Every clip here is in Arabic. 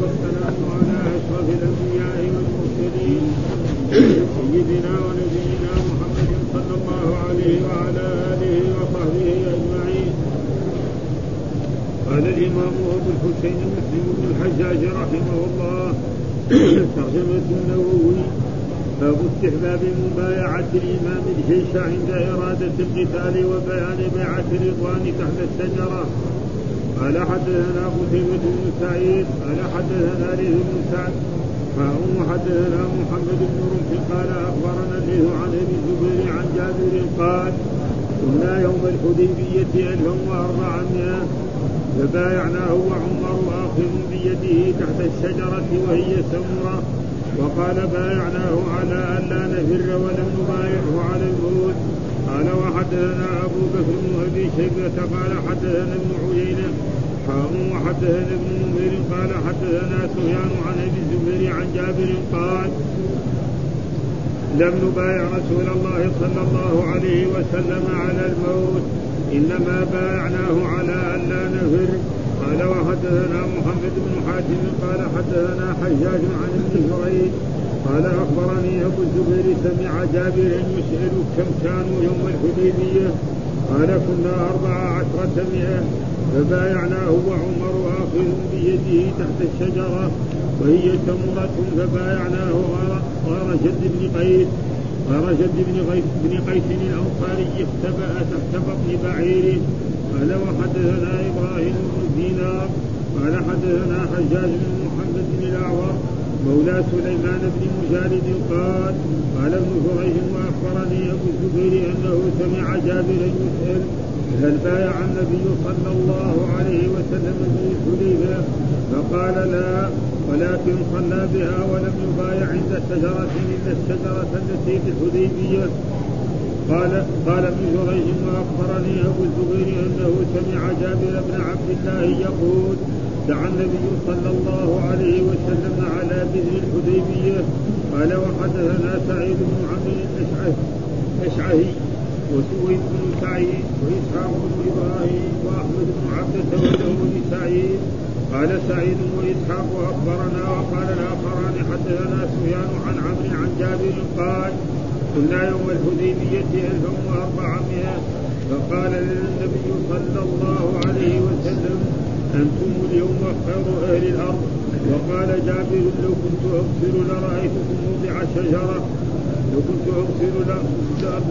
والسلام على أشرف الأنبياء والمرسلين سيدنا ونبينا محمد صلى الله عليه وعلى آله وصحبه أجمعين. قال الإمام أبو الحسين مسلم بن الحجاج رحمه الله ترجمة النووي باب استحباب مبايعة الإمام الجيش عند إرادة القتال وبيان بيعة الرضوان تحت الشجرة. قال حدثنا قتيبة بن سعيد قال حدثنا ليث بن سعد فأم حدثنا محمد بن رمح قال أخبرنا الليث عن أبي الزبير عن جابر قال كنا يوم الحديبية ألفا وأربعمائة فبايعناه وعمر آخذ بيده تحت الشجرة وهي سمرة وقال بايعناه على أن لا نفر ولم نبايعه على الموت قال وحدثنا أبو بكر بن أبي شيبة قال حدثنا ابن عيينة حاء وحدثنا ابن نمير قال حدثنا سفيان عن أبي الزبير عن جابر قال لم نبايع رسول الله صلى الله عليه وسلم على الموت إنما بايعناه على أن لا نفر. قال وحدثنا محمد بن حاتم قال حدثنا حجاج عن ابن قال أخبرني أبو الزبير سمع جابر يسال كم كانوا يوم الحديبية؟ قال كنا أربع عشرة مئة. فبايعناه وعمر آخذ بيده تحت الشجرة وهي تمرة فبايعناه غار جد بن قيس غار جد بن قيس بن قيس الأنصاري اختبأ تحت بطن بعيره. قال وحدثنا إبراهيم بن دينار. قال حدثنا حجاج بن مولى سليمان بن مجالد قال قال ابن جريج وأخبرني أبو الزبير أنه سمع جابرا يسال هل بايع النبي صلى الله عليه وسلم في حليفة فقال لا ولكن صلى بها ولم يبايع عند شجرة إلا الشجرة التي في الحديبية قال قال ابن جريج وأخبرني أبو الزبير أنه سمع جابر بن عبد الله يقول دعا النبي صلى الله عليه وسلم على بذر الحديبية. قال وحدثنا سعيد بن عمرو الاشعهي وسويد بن سعيد وإسحاق بن إبراهيم وأحمد بن وله بن سعيد. قال سعيد وإسحاق أخبرنا وقال الآخران حدثنا سفيان عن عمرو عن جابر قال كنا يوم الحديبية ألفا وأربعمائة. فقال لنا النبي صلى الله عليه وسلم أنتم اليوم خير أهل الأرض. وقال جابر لو كنت أبصر لرأيتكم موضع الشجرة. لو كنت أبصر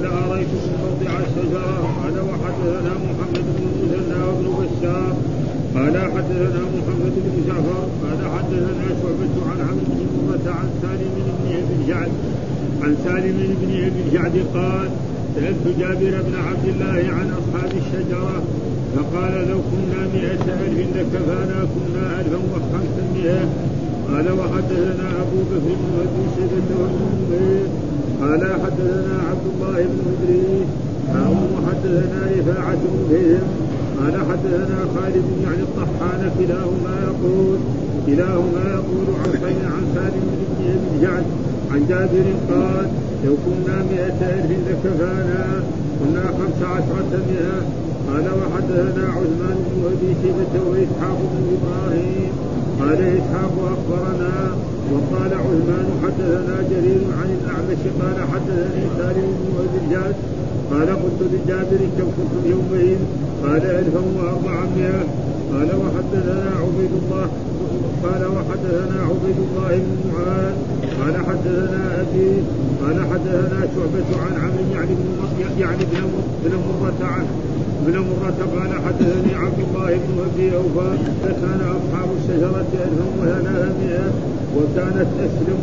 لأريتكم موضع الشجرة. قال وحدثنا محمد بن المثنى وابن بشار. قال حدثنا محمد بن جعفر. قال حدثنا شعبة عن عمرو بن مرة عن سالم بن أبي الجعد. عن سالم بن أبي الجعد قال سألت جابر بن عبد الله عن أصحاب الشجرة. فقال لو كنا مئة ألف لكفانا كنا ألفا وخمسمائة. قال وحدثنا أبو بكر بن أبي شيبة والنمير قال حدثنا عبد الله بن إدريس. أو حدثنا رفاعة بهم. قال حدثنا خالد يعني الطحان كلاهما يقول كلاهما يقول عن عن سالم بن ابي الجعد عن جابر قال لو كنا مئة ألف لكفانا كنا خمس عشرة مئة. قال وحدثنا عثمان بن أبي شيبة وإسحاق بن إبراهيم. قال إسحاق أخبرنا وقال عثمان حدثنا جرير عن الأعمش قال حدثني سالم بن أبي الجاد قال قلت لجابر كم كنتم يومئذ؟ قال ألفا وأربعمائة. قال وحدثنا عبيد الله قال وحدثنا عبيد الله بن معاذ. قال حدثنا ابي قال حدثنا شعبة عن عمرو يعني بن يعني بن مرة عن ابن مرة قال حدثني عبد الله بن أبي أوفى فكان أصحاب الشجرة الفا وثلاثمائة وكانت اسلم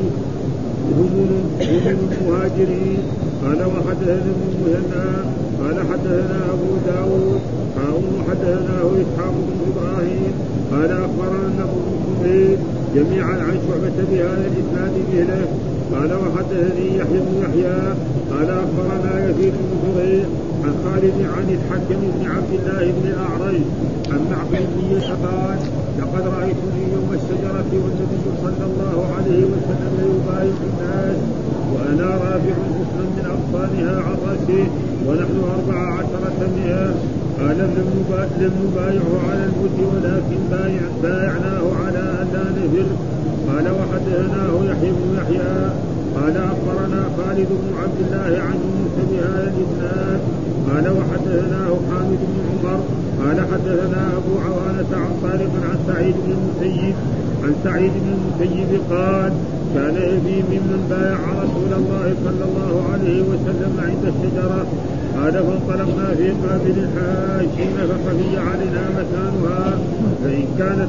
هم هم المهاجرين. قال وحدثنا ابن مهنا. قال حدثنا أبو داود. قال حدثناه إسحاق بن إبراهيم. قال أخبرنا أبو كميل جميعا عن شعبة بهذا الإسناد مثله قال وحدثني يحيى بن يحيى. قال أخبرنا يزيد بن عن خالد عن الحكم بن عبد الله بن الاعرج عن معقل بن قال لقد رايتني يوم الشجرة والنبي صلى الله عليه وسلم يبايع الناس وأنا رافع حسنا من اغصانها عن رأسه ونحن أربع عشرة مئة. قال لم نبايعه على الموت ولكن بايع بايعناه على أن لا نفر حدثناه يحيى بن يحيى. قال أخبرنا خالد بن عبد الله عن بهذا الاسناد قال وحدثناه حامد بن عمر. قال حدثنا أبو عوانة عن طارق عن سعيد بن المسيب. عن سعيد بن المسيب قال كان أبي ممن بايع رسول الله صلى الله عليه وسلم عند الشجرة. قال فانطلقنا في قابل الحاجين فخفي علينا مكانها. فإن كانت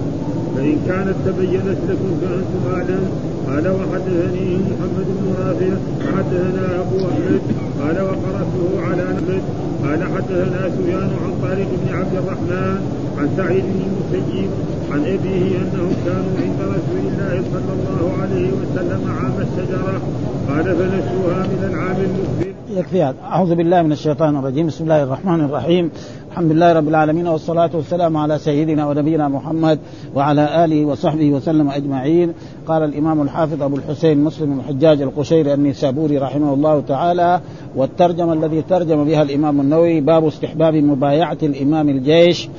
فإن كانت تبينت لكم فأنتم أعلم. قال وحدثني محمد بن رافع. وحدثنا أبو أحمد. قال وقرأته على أحمد قال حدثنا سفيان عن طارق بن عبد الرحمن عن سعيد بن المسيب عن أبيه أنهم كانوا عند رسول الله صلى الله عليه وسلم عام الشجرة. قال فنسوها من العام المقبل. يكفي هذا أعوذ بالله من الشيطان الرجيم. بسم الله الرحمن الرحيم. الحمد لله رب العالمين والصلاة والسلام على سيدنا ونبينا محمد وعلى آله وصحبه وسلم أجمعين. قال الإمام الحافظ أبو الحسين مسلم الحجاج القشيري النيسابوري رحمه الله تعالى والترجمة الذي ترجم بها الإمام النووي باب استحباب مبايعة الإمام الجيش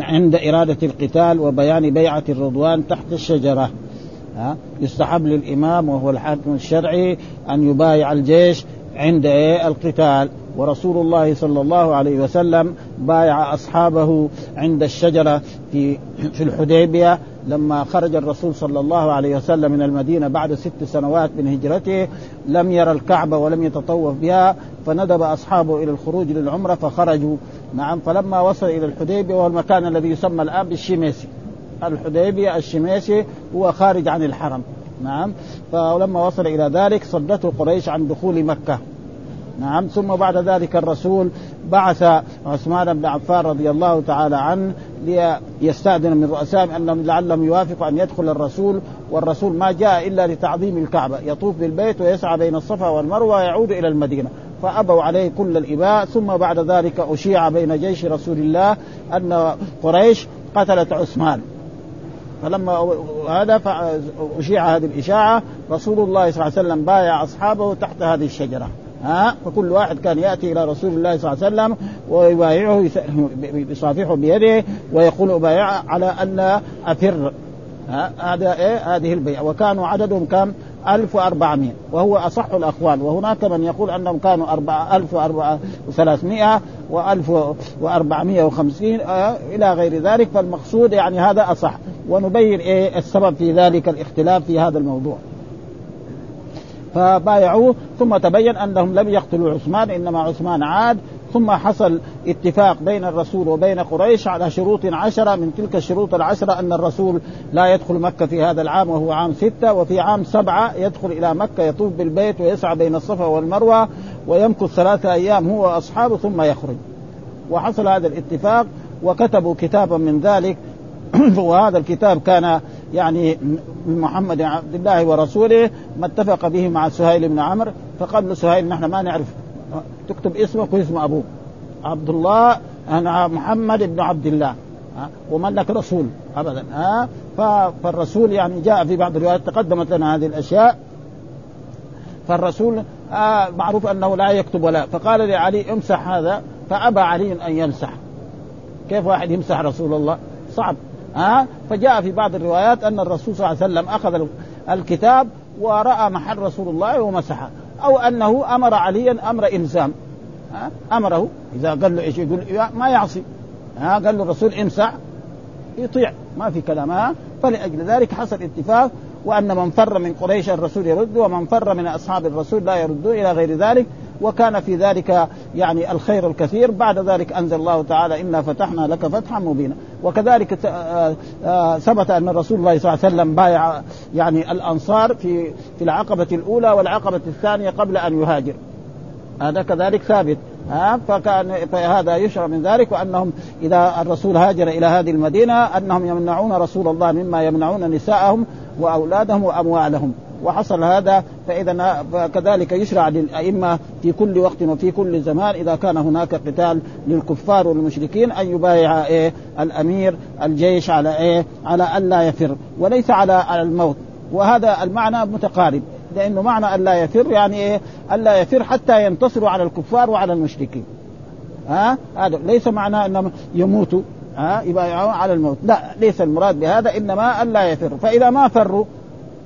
عند إرادة القتال وبيان بيعة الرضوان تحت الشجرة. يستحب للإمام وهو الحاكم الشرعي أن يبايع الجيش عند القتال. ورسول الله صلى الله عليه وسلم بايع أصحابه عند الشجرة في في الحديبية لما خرج الرسول صلى الله عليه وسلم من المدينة بعد ست سنوات من هجرته لم يرى الكعبة ولم يتطوف بها فندب أصحابه إلى الخروج للعمرة فخرجوا. نعم فلما وصل إلى الحديبية وهو المكان الذي يسمى الان بالشميسي الحديبية الشميسي هو خارج عن الحرم. نعم. فلما وصل إلى ذلك صدته قريش عن دخول مكة. نعم. ثم بعد ذلك الرسول بعث عثمان بن عفان رضي الله تعالى عنه ليستأذن من رؤسائهم أنهم لعلهم يوافقوا أن يدخل الرسول والرسول ما جاء إلا لتعظيم الكعبة. يطوف بالبيت ويسعى بين الصفا والمروة ويعود إلى المدينة. فأبوا عليه كل الإباء. ثم بعد ذلك أشيع بين جيش رسول الله أن قريش قتلت عثمان. فلما هذا أشيع هذه الإشاعة رسول الله صلى الله عليه وسلم بايع أصحابه تحت هذه الشجرة. ها؟ فكل واحد كان يأتي إلى رسول الله صلى الله عليه وسلم ويبايعه يصافحه بيده ويقول أبايع على أن أفر. هذا إيه؟ هذه البيعه وكانوا عددهم كم؟ 1400 وهو أصح الأقوال. وهناك من يقول أنهم كانوا 1300 و1450 إلى غير ذلك. فالمقصود يعني هذا أصح. ونبين إيه السبب في ذلك الاختلاف في هذا الموضوع. فبايعوه. ثم تبين أنهم لم يقتلوا عثمان إنما عثمان عاد ثم حصل اتفاق بين الرسول وبين قريش على شروط عشرة. من تلك الشروط العشرة أن الرسول لا يدخل مكة في هذا العام وهو عام ستة. وفي عام سبعة يدخل إلى مكة يطوف بالبيت ويسعى بين الصفا والمروة ويمكث ثلاثة أيام هو وأصحابه ثم يخرج. وحصل هذا الاتفاق وكتبوا كتابا من ذلك. وهذا الكتاب كان يعني من محمد عبد الله ورسوله ما اتفق به مع سهيل بن عمرو. فقال له سهيل نحن ما نعرف تكتب اسمك واسم أبوك. عبد الله أنا محمد بن عبد الله. ومن لك رسول. ابدا. ها؟ فالرسول يعني جاء في بعض الروايات تقدمت لنا هذه الأشياء. فالرسول آه معروف أنه لا يكتب ولا. فقال لعلي امسح هذا. فأبى علي أن يمسح. كيف واحد يمسح رسول الله؟ صعب. ها؟ فجاء في بعض الروايات أن الرسول صلى الله عليه وسلم أخذ الكتاب وراى محل رسول الله ومسحه. أو أنه أمر عليا أمر الزام أمره. إذا قال له إيش يقول؟ ما يعصي. ها؟ قال له الرسول امسح. يطيع. ما في كلام. ها؟ فلأجل ذلك حصل اتفاق وأن من فر من قريش الرسول يرد ومن فر من أصحاب الرسول لا يرد إلى غير ذلك. وكان في ذلك يعني الخير الكثير. بعد ذلك أنزل الله تعالى إنا فتحنا لك فتحا مبينا. وكذلك آه، آه، ثبت أن الرسول الله صلى الله عليه وسلم بايع يعني الأنصار في في العقبة الأولى والعقبة الثانية قبل أن يهاجر. هذا كذلك ثابت. ها فكان فهذا يشرع من ذلك وأنهم إذا الرسول هاجر إلى هذه المدينة أنهم يمنعون رسول الله مما يمنعون نساءهم وأولادهم وأموالهم. وحصل هذا فإذا كذلك يشرع للأئمة في كل وقت وفي كل زمان إذا كان هناك قتال للكفار والمشركين أن يبايع إيه؟ الأمير الجيش على إيه؟ على الا يفر وليس على الموت. وهذا المعنى متقارب لأنه معنى الا يفر يعني إيه؟ الا يفر حتى ينتصروا على الكفار وعلى المشركين. ها؟ هذا ليس معناه انهم يموتوا ها؟ يبايعون على الموت. لا ليس المراد بهذا إنما الا يفر. فإذا ما فروا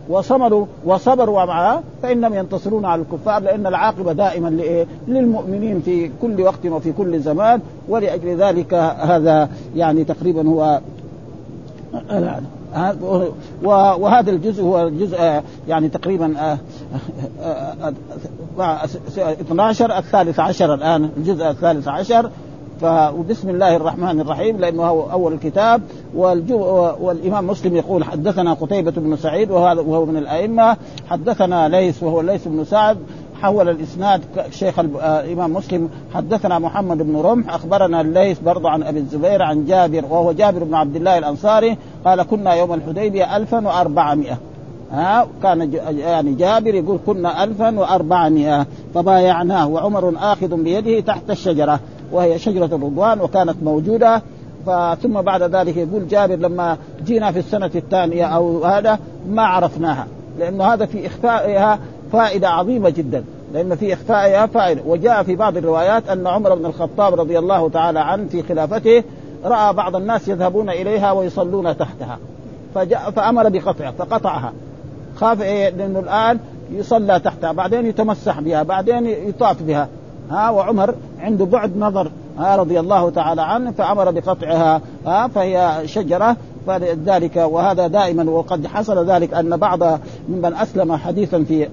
وصمروا وصبروا معها فانهم ينتصرون على الكفار لأن العاقبه دائما لايه؟ للمؤمنين في كل وقت وفي كل زمان ولاجل ذلك هذا يعني تقريبا هو وهذا الجزء هو الجزء يعني تقريبا 12 الثالث عشر الان الجزء الثالث عشر فبسم الله الرحمن الرحيم لأنه هو أول الكتاب. والإمام مسلم يقول حدثنا قتيبة بن سعيد وهذا وهو من الأئمة. حدثنا ليس وهو ليس بن سعد. حول الإسناد شيخ الامام مسلم حدثنا محمد بن رمح أخبرنا الليث برضه عن أبي الزبير عن جابر وهو جابر بن عبد الله الأنصاري. قال كنا يوم الحديبية 1400 ها كان يعني جابر يقول كنا 1400 فبايعناه وعمر آخذ بيده تحت الشجرة. وهي شجرة الرضوان وكانت موجودة. ثم بعد ذلك يقول جابر لما جينا في السنة الثانية أو هذا ما عرفناها لأنه هذا في إخفائها فائدة عظيمة جدا لأن في إخفائها فائدة. وجاء في بعض الروايات أن عمر بن الخطاب رضي الله تعالى عنه في خلافته رأى بعض الناس يذهبون إليها ويصلون تحتها فجاء فأمر بقطعها فقطعها. خاف إيه؟ لأنه الآن يصلى تحتها بعدين يتمسح بها بعدين يطاف بها. ها وعمر عنده بعد نظر ها رضي الله تعالى عنه فأمر بقطعها ها فهي شجرة فلذلك وهذا دائما وقد حصل ذلك أن بعض ممن أسلم حديثا في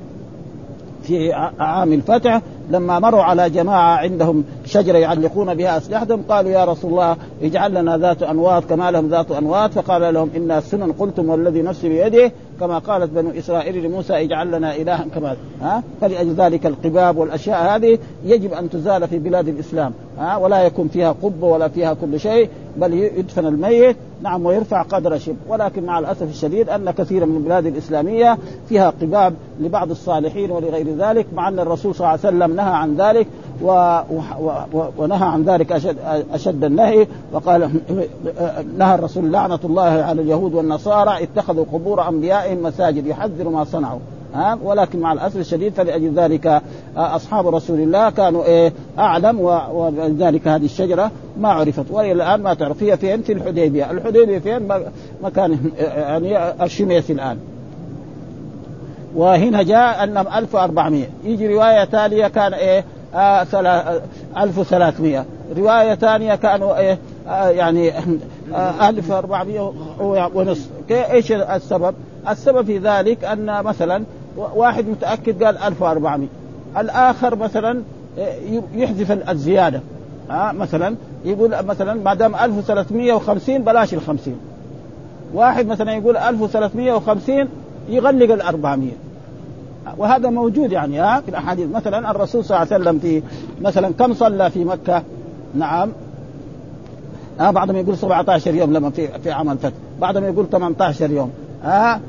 في عام الفتح لما مروا على جماعة عندهم شجرة يعلقون بها أسلحتهم قالوا يا رسول الله اجعل لنا ذات أنواط كما لهم ذات أنواط فقال لهم إن السنن قلتم والذي نفسي بيده كما قالت بنو إسرائيل لموسى اجعل لنا إلها كما ها؟ فلأجل ذلك القباب والأشياء هذه يجب أن تزال في بلاد الإسلام ها؟ ولا يكون فيها قبة ولا فيها كل شيء بل يدفن الميت نعم ويرفع قدر شبر ولكن مع الأسف الشديد أن كثيرا من البلاد الإسلامية فيها قباب لبعض الصالحين ولغير ذلك مع أن الرسول صلى الله عليه وسلم نهى عن ذلك و... و... ونهى عن ذلك اشد أشد النهي وقال نهى الرسول لعنة الله على اليهود والنصارى اتخذوا قبور انبيائهم مساجد يحذر ما صنعوا. ها؟ ولكن مع الأسف الشديد فلأجل ذلك أصحاب رسول الله كانوا إيه؟ أعلم ولذلك هذه الشجرة ما عرفت. وإلى الآن ما تعرف. هي فين؟ في الحديبية، الحديبية فين؟ مكان يعني الشميس الآن. وهنا جاء انهم 1400 يجي رواية تاليه كان إيه؟ آه 1300 رواية ثانية كانوا إيه؟ آه يعني آه 1400 ونصف إيش السبب؟ السبب في ذلك أن مثلا واحد متأكد قال 1400 الآخر مثلا يحذف الزيادة. ها مثلا يقول مثلا ما دام 1350 بلاش ال 50 واحد مثلا يقول 1350 يغلق ال 400 وهذا موجود يعني ها في الأحاديث. مثلا الرسول صلى الله عليه وسلم في مثلا كم صلى في مكة؟ نعم. ها بعضهم يقول 17 يوم لما في في عام الفتح. بعضهم يقول 18 يوم. ها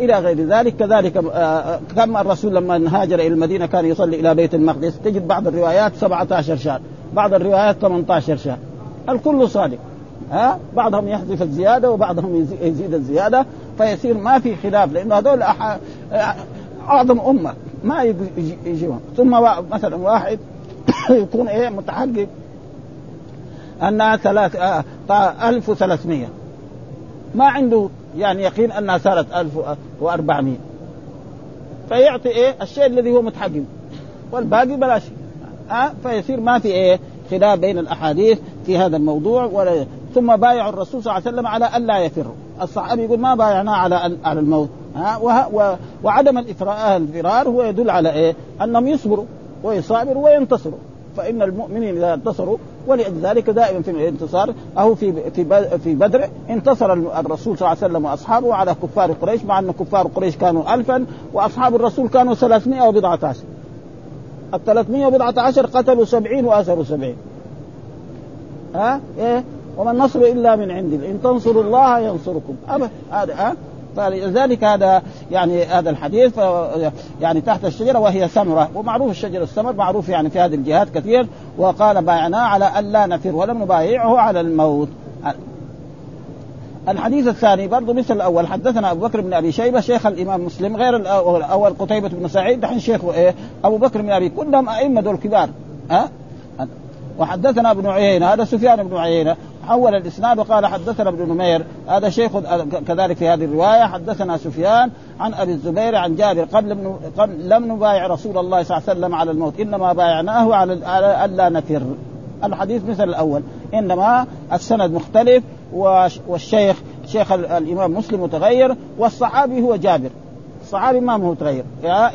إلى غير ذلك. كذلك آه، كم الرسول لما هاجر إلى المدينة كان يصلي إلى بيت المقدس. تجد بعض الروايات 17 شهر بعض الروايات 18 شهر الكل صادق. ها بعضهم يحذف الزيادة وبعضهم يزيد الزيادة. فيصير ما في خلاف لأنه هذول. أعظم أمة ما يجيهم. ثم مثلا واحد يكون إيه متحقق. أنها ثلاث آه 1300 ما عنده يعني يقين أنها صارت 1400 فيعطي إيه الشيء الذي هو متحكم والباقي بلاش. أه؟ فيصير ما في إيه خلاف بين الأحاديث في هذا الموضوع ولا ثم بايعوا الرسول صلى الله عليه وسلم على أن لا يفروا الصحابي يقول ما بايعناه على على الموت. ها وه وعدم الفرار هو يدل على إيه؟ أنهم يصبروا ويصابروا وينتصروا. فإن المؤمنين إذا انتصروا ولذلك دائما في الانتصار أو في في في بدر انتصر الرسول صلى الله عليه وسلم وأصحابه على كفار قريش مع أن كفار قريش كانوا ألفا وأصحاب الرسول كانوا 300 وبضعة عشر. ال 300 وبضعة عشر قتلوا 70 واسروا 70 ها؟ إيه؟ وما النصر إلا من عند إن تنصروا الله ينصركم. هذا ها؟ فلذلك هذا يعني هذا الحديث يعني تحت الشجرة وهي ثمره ومعروف الشجر الثمر معروف يعني في هذه الجهات كثير. وقال بايعناه على أن لا نفر ولم نبايعه على الموت. الحديث الثاني برضه مثل الأول. حدثنا أبو بكر بن أبي شيبة شيخ الإمام مسلم غير الأول قتيبة بن سعيد دحين شيخه إيه؟ أبو بكر بن أبي. كلهم أئمة دول كبار. ها؟ أه؟ وحدثنا ابن عيينة هذا سفيان بن عيينة. حول الإسناد وقال حدثنا ابن نمير هذا شيخ كذلك في هذه الرواية حدثنا سفيان عن أبي الزبير عن جابر قبل قبل لم نبايع رسول الله صلى الله عليه وسلم على الموت إنما بايعناه على ألا نفر. الحديث مثل الأول إنما السند مختلف والشيخ شيخ الإمام مسلم متغير والصحابي هو جابر. الصحابي ما هو متغير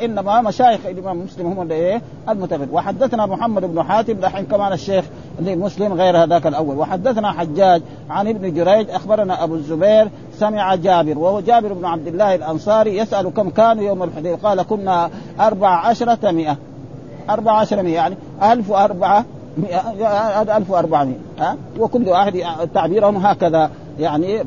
إنما مشايخ الإمام مسلم هم اللي إيه؟ المتغير. وحدثنا محمد بن حاتم دحين كمان الشيخ اللي مسلم غير هذاك الأول. وحدثنا حجاج عن ابن جريج أخبرنا أبو الزبير سمع جابر وهو جابر بن عبد الله الأنصاري يسأل كم كانوا يوم الحديبيه قال كنا أربع عشرة مئة. أربع عشرة مئة يعني ألف وأربعة هذا 1400 ها؟ وكل واحد تعبيرهم هكذا. يعني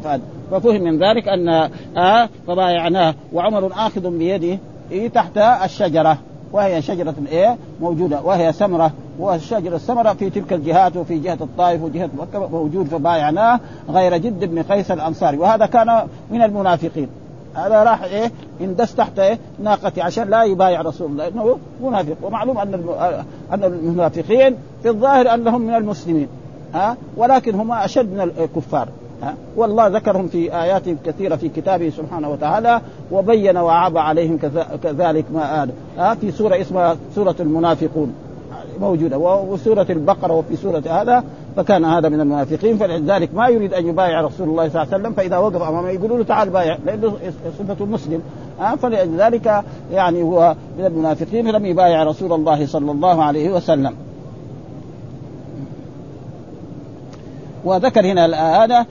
ففهم من ذلك أن آه فبايعناه وعمر آخذ بيده إيه تحت الشجرة. وهي شجرة إيه؟ موجودة. وهي سمرة والشجرة السمرة في تلك الجهات وفي جهة الطائف وجهة مكة موجود فبايعناه غير جد بن قيس الأنصاري. وهذا كان من المنافقين. هذا راح إيه؟ اندس تحت إيه؟ ناقتي عشان لا يبايع رسول الله. إنه منافق. ومعلوم أن أن المنافقين في الظاهر أنهم من المسلمين. ها؟ ولكن هم أشد من الكفار. والله ذكرهم في آيات كثيرة في كتابه سبحانه وتعالى وبين وعاب عليهم كذلك ما آل. في سورة اسمها سورة المنافقون. موجودة. وسورة البقرة وفي سورة هذا فكان هذا من المنافقين فلذلك ما يريد أن يبايع رسول الله صلى الله عليه وسلم فإذا وقف أمامه يقولوا له تعال بايع لأنه صفة مسلم ها؟ فلذلك يعني هو من المنافقين لم يبايع رسول الله صلى الله عليه وسلم. وذكر هنا آه،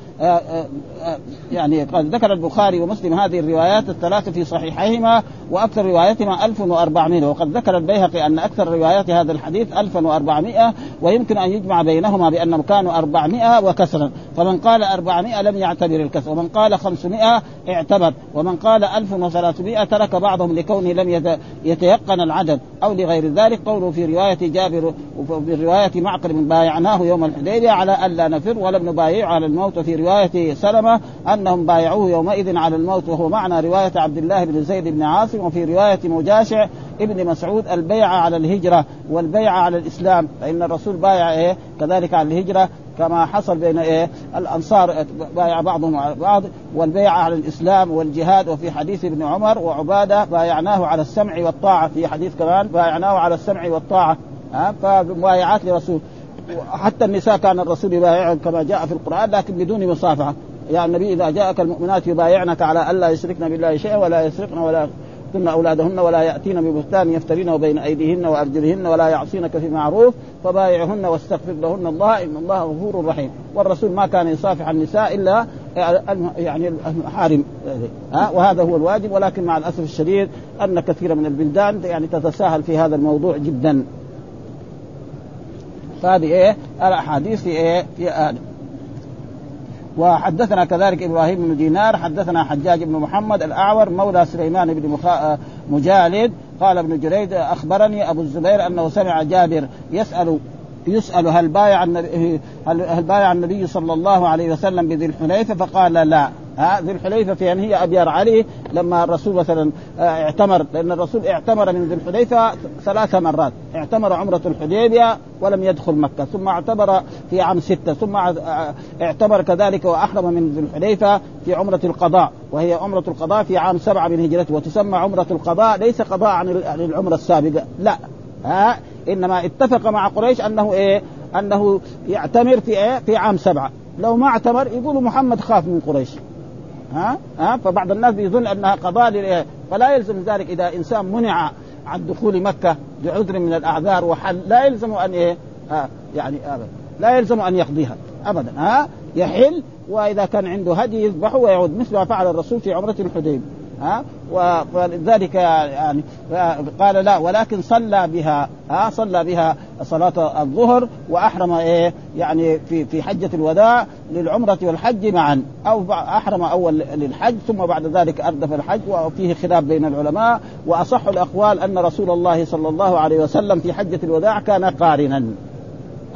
يعني قد ذكر البخاري ومسلم هذه الروايات الثلاثة في صحيحيهما وأكثر رواياتهما 1400 وقد ذكر البيهقي أن أكثر روايات هذا الحديث 1400 ويمكن أن يجمع بينهما بأنهم كانوا 400 وكسرا. فمن قال 400 لم يعتبر الكسر ومن قال 500 اعتبر ومن قال 1300 ترك بعضهم لكونه لم يتيقن العدد أو لغير ذلك. قوله في رواية جابر وفي رواية معقل بايعناه يوم الحديبية على ألا نفر ولم نبايع على الموت وفي رواية سلمة أنهم بايعوه يومئذ على الموت وهو معنى رواية عبد الله بن زيد بن عاصم وفي رواية مجاشع ابن مسعود البيعة على الهجرة والبيعة على الإسلام. فإن الرسول بايع إيه؟ كذلك على الهجرة كما حصل بين إيه؟ الأنصار بايع بعضهم على بعض والبيعه على الإسلام والجهاد. وفي حديث ابن عمر وعبادة بايعناه على السمع والطاعة في حديث كمان بايعناه على السمع والطاعة. ها؟ فمبايعات لرسول. حتى النساء كان الرسول يبايعهم كما جاء في القرآن لكن بدون مصافحة. يا النبي إذا جاءك المؤمنات يبايعنك على الا يشركن بالله شيئا ولا يسرقن ولا يقتلن أولادهن ولا يأتين ببهتان يفترينه بين أيديهن وأرجلهن ولا يعصينك في معروف فبايعهن واستغفر لهن الله إن الله غفور رحيم. والرسول ما كان يصافح النساء إلا يعني المحارم ها؟ وهذا هو الواجب ولكن مع الأسف الشديد أن كثير من البلدان يعني تتساهل في هذا الموضوع جدا. فهذه إيه؟ الأحاديث في إيه؟ في آدم. وحدثنا كذلك إبراهيم بن دينار حدثنا حجاج بن محمد الأعور مولى سليمان بن مخا... مجالد. قال ابن جريد أخبرني أبو الزبير أنه سمع جابر يسال يسأل هل بايع النبي هل بايع النبي صلى الله عليه وسلم بذي الحليفة؟ فقال لا. ها ذي الحليفة في ان هي ابيار علي لما الرسول مثلا آه، اعتمر لأن الرسول اعتمر من ذي الحليفة ثلاث مرات. اعتمر عمرة الحديبية ولم يدخل مكة ثم اعتمر في عام ستة ثم آه، اعتمر كذلك وأحرم من ذي الحليفة في عمرة القضاء. وهي عمرة القضاء في عام سبعة من هجرته وتسمى عمرة القضاء ليس قضاء عن العمرة السابقة. لا ها إنما اتفق مع قريش أنه إيه؟ أنه يعتمر في إيه؟ في عام سبعة. لو ما اعتمر يقولوا محمد خاف من قريش. ها؟ ها؟ فبعض الناس بيظن أنها قضاء فلا يلزم ذلك إذا إنسان منع عن دخول مكة بعذر من الأعذار وحل لا يلزم أن إيه؟ يعني ابدا. لا يلزم أن يقضيها. ابدا. ها؟ يحل وإذا كان عنده هدي يذبحه ويعود. مثل ما فعل الرسول في عمرة الحديبية. ها؟ ولذلك يعني قال لا ولكن صلى بها ها؟ صلى بها صلاة الظهر وأحرم إيه؟ يعني في في حجة الوداع للعمرة والحج معا. أو أحرم أول للحج ثم بعد ذلك أردف الحج وفيه خلاف بين العلماء. وأصح الأقوال أن رسول الله صلى الله عليه وسلم في حجة الوداع كان قارنا.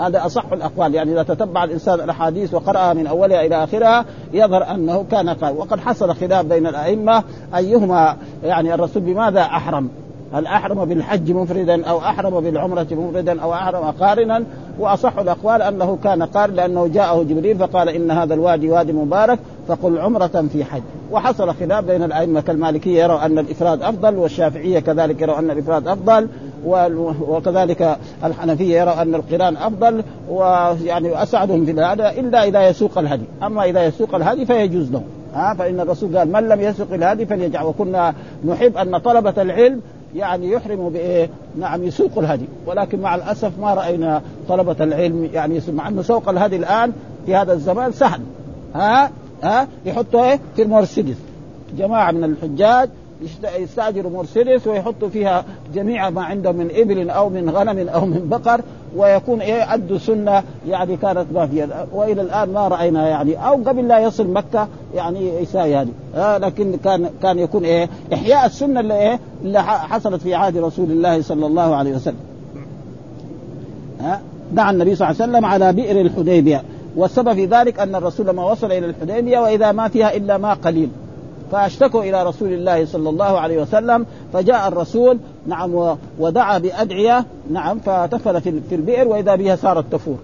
هذا أصح الأقوال يعني إذا تتبع الإنسان الأحاديث وقرأها من أولها إلى آخرها يظهر أنه كان قال وقد حصل خلاف بين الأئمة أيهما يعني الرسول بماذا أحرم؟ هل أحرم بالحج مفردا أو أحرم بالعمرة مفردا أو أحرم قارنا؟ وأصح الأقوال أنه كان قارن لأنه جاءه جبريل فقال إن هذا الوادي وادي مبارك فقل عمرة في حج. وحصل خلاف بين الأئمة كالمالكية يروا أن الإفراد أفضل والشافعية كذلك يروا أن الإفراد أفضل. وكذلك الحنفية يروا أن القرآن أفضل ويعني اسعدهم في هذا إلا إذا يسوق الهدي، أما إذا يسوق الهدي فيجوز له، ها فإن الرسول قال من لم يسوق الهدي فليجعل وكنا نحب أن طلبة العلم يعني يحرموا بإيه؟ نعم يسوق الهدي، ولكن مع الأسف ما رأينا طلبة العلم يعني مع انه سوق الهدي الآن في هذا الزمان سهل. ها؟ ها؟ يحطوا إيه؟ في المرسيدس. جماعة من الحجاج يستاجروا مرسيدس ويحطوا فيها جميع ما عندهم من إبل أو من غنم أو من بقر ويكون إيه ادوا سنه يعني كانت ما فيها. وإلى الآن ما رأينا يعني. أو قبل لا يصل مكة يعني يساوي هذه آه لكن كان كان يكون إيه إحياء السنة اللي إيه اللي حصلت في عهد رسول الله صلى الله عليه وسلم. ها دعا النبي صلى الله عليه وسلم على بئر الحديبية. والسبب في ذلك أن الرسول لما وصل إلى الحديبية وإذا ما فيها إلا ماء قليل. فأشتكوا إلى رسول الله صلى الله عليه وسلم فجاء الرسول نعم ودعا بأدعية نعم فتفل في البئر وإذا بها صارت تفور.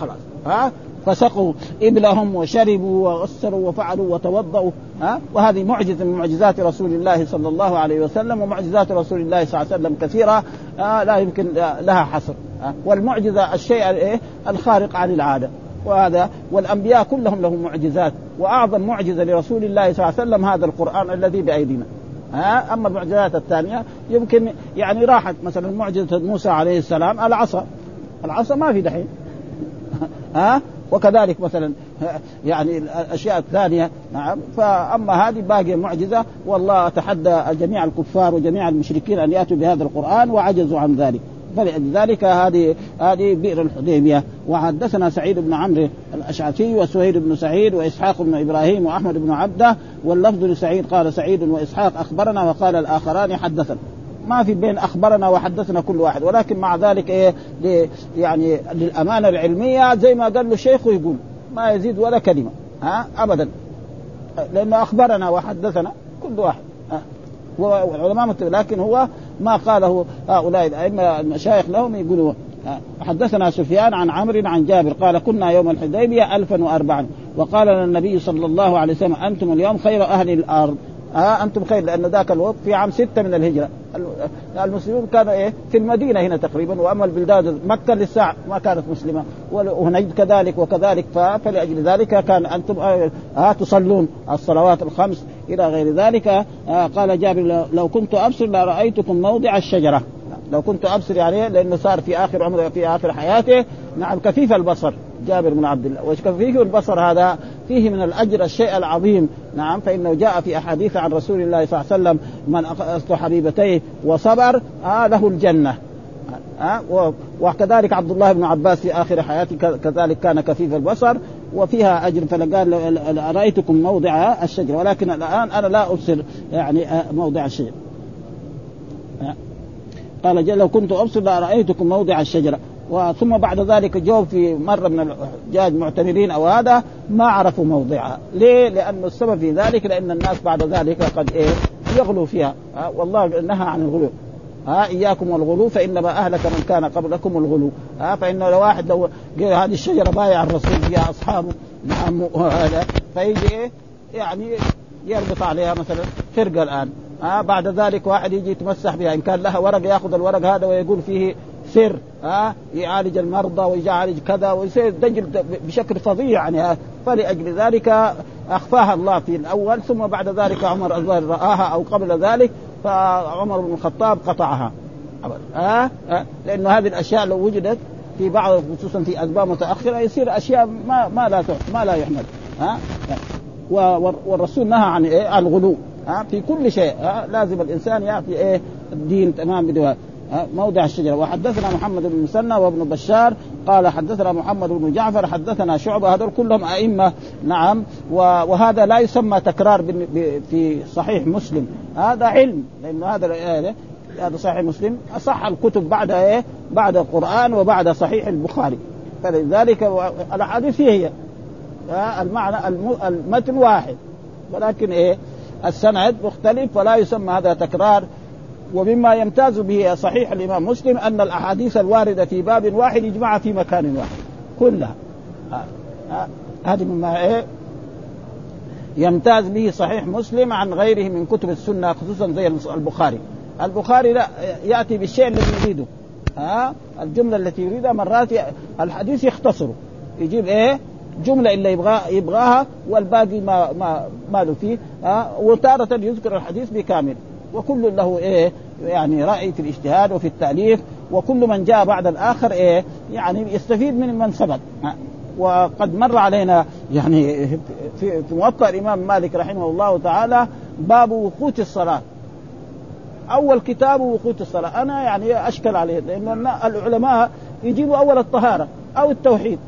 خلاص. ها؟ فسقوا إبلهم وشربوا وغسلوا وفعلوا وتوضؤوا. ها؟ وهذه معجزة من معجزات رسول الله صلى الله عليه وسلم ومعجزات رسول الله صلى الله عليه وسلم كثيرة. لا يمكن لها حصر. والمعجزة الشيء الايه الخارق عن العادة. وهذا والأنبياء كلهم لهم معجزات وأعظم معجزة لرسول الله صلى الله عليه وسلم هذا القرآن الذي بأيدينا. ها؟ أما المعجزات الثانية يمكن يعني راحت مثلا معجزة موسى عليه السلام العصا. العصا ما في دحين. ها؟ وكذلك مثلا يعني الأشياء الثانية. نعم. فأما هذه باقيه معجزة والله تحدى جميع الكفار وجميع المشركين أن يأتوا بهذا القرآن وعجزوا عن ذلك. فلذلك هذه هذه بئر الحديبية. وحدثنا سعيد بن عمرو الأشعثي وسهيل بن سعيد وإسحاق بن إبراهيم وأحمد بن عبدة واللفظ لسعيد قال سعيد وإسحاق أخبرنا وقال الآخران حدثنا. ما في بين أخبرنا وحدثنا كل واحد. ولكن مع ذلك إيه يعني للأمانة العلمية زي ما قال له شيخه يقول ما يزيد ولا كلمة. ها؟ ابدا. لأنه أخبرنا وحدثنا كل واحد. والعلماء لكن هو ما قاله هؤلاء الأئمة المشايخ لهم يقولوا حدثنا سفيان عن عمرو عن جابر قال كنا يوم الحديبية 1004 وقال لنا النبي صلى الله عليه وسلم أنتم اليوم خير أهل الأرض. ها أنتم خير لأن ذاك الوقت في عام ستة من الهجرة. المسلمون كانوا إيه؟ في المدينة هنا تقريبا وأما البلدان مكة للساعة ما كانت مسلمة. وهنجد كذلك وكذلك فلأجل ذلك كان أنتم ها تصلون الصلوات الخمس. إلى غير ذلك آه قال جابر لو كنت أبصر لرأيتكم موضع الشجرة. لو كنت أبصر يعني لأنه صار في آخر عمره في آخر حياته. نعم كفيف البصر جابر بن عبد الله. وكفيف البصر هذا؟ فيه من الأجر الشيء العظيم. نعم فإنه جاء في أحاديث عن رسول الله صلى الله عليه وسلم من أخذت حبيبتيه وصبر آه له الجنة. آه وكذلك عبد الله بن عباس في آخر حياته كذلك كان كفيف البصر. وفيها أجر فقال رايتكم موضع الشجره ولكن الآن أنا لا أبصر يعني آه، موضع الشجره آه. قال جل لو كنت أبصر لرايتكم موضع الشجره وثم بعد ذلك جو في مرة من الحجاج معتمرين أو هذا ما عرفوا موضعها، ليه؟ لأن السبب في ذلك لأن الناس بعد ذلك قد إيه؟ يغلوا فيها، ها؟ والله نهى عن الغلو. ها إياكم والغلو فإنما أهلك من كان قبلكم الغلو. ها فانه لو واحد لو هذه الشجرة بايع الرسول فيها أصحابه نعم وهذا فيجي إيه يعني يربط عليها مثلا فرقة الآن. ها بعد ذلك واحد يجي يتمسح بها إن كان لها ورق يأخذ الورق هذا ويقول فيه سر ها يعالج المرضى ويعالج كذا ويصير دجل بشكل فظيع يعني. فلأجل ذلك أخفاها الله في الأول ثم بعد ذلك عمر رآها أو قبل ذلك فعمر بن الخطاب قطعها. ها؟ أه؟ لأنه هذه الأشياء لو وجدت في بعض خصوصا في أسباب متأخرة يصير أشياء ما ما لا ما لا يحمد. ها؟ والرسول نهى عن إيه؟ عن الغلو. ها؟ في كل شيء. ها؟ لازم الإنسان يعطي إيه؟ الدين تمام بدوها. موضع الشجرة. وحدثنا محمد بن مسنى وابن بشار قال حدثنا محمد بن جعفر حدثنا شعبة هذول كلهم أئمة نعم. وهذا لا يسمى تكرار في صحيح مسلم. هذا علم لأن هذا هذا صحيح مسلم. أصح الكتب بعد إيه؟ بعد القرآن وبعد صحيح البخاري. فلذلك الأحاديث هي المعنى المتن واحد. ولكن إيه؟ السند مختلف فلا يسمى هذا تكرار ومما يمتاز به صحيح الإمام مسلم أن الأحاديث الواردة في باب واحد يجمعها في مكان واحد. كلها. هذه مما إيه؟ يمتاز به صحيح مسلم عن غيره من كتب السنة خصوصا زي البخاري. البخاري لا يأتي بالشيء الذي يريده. ها؟ الجملة التي يريدها مرات الحديث يختصره. يجيب إيه؟ جملة اللي يبغى يبغاها والباقي ما ما ما له فيه. ها؟ وتارة يذكر الحديث بكامل. وكل له إيه يعني رأي في الاجتهاد وفي التأليف وكل من جاء بعد الآخر إيه يعني يستفيد من من سبق. وقد مر علينا يعني في, موطأ الإمام مالك رحمه الله تعالى باب وقوت الصلاة. أول كتاب وقوت الصلاة. أنا يعني أشكل عليه لأن العلماء يجيبوا أول الطهارة أو التوحيد.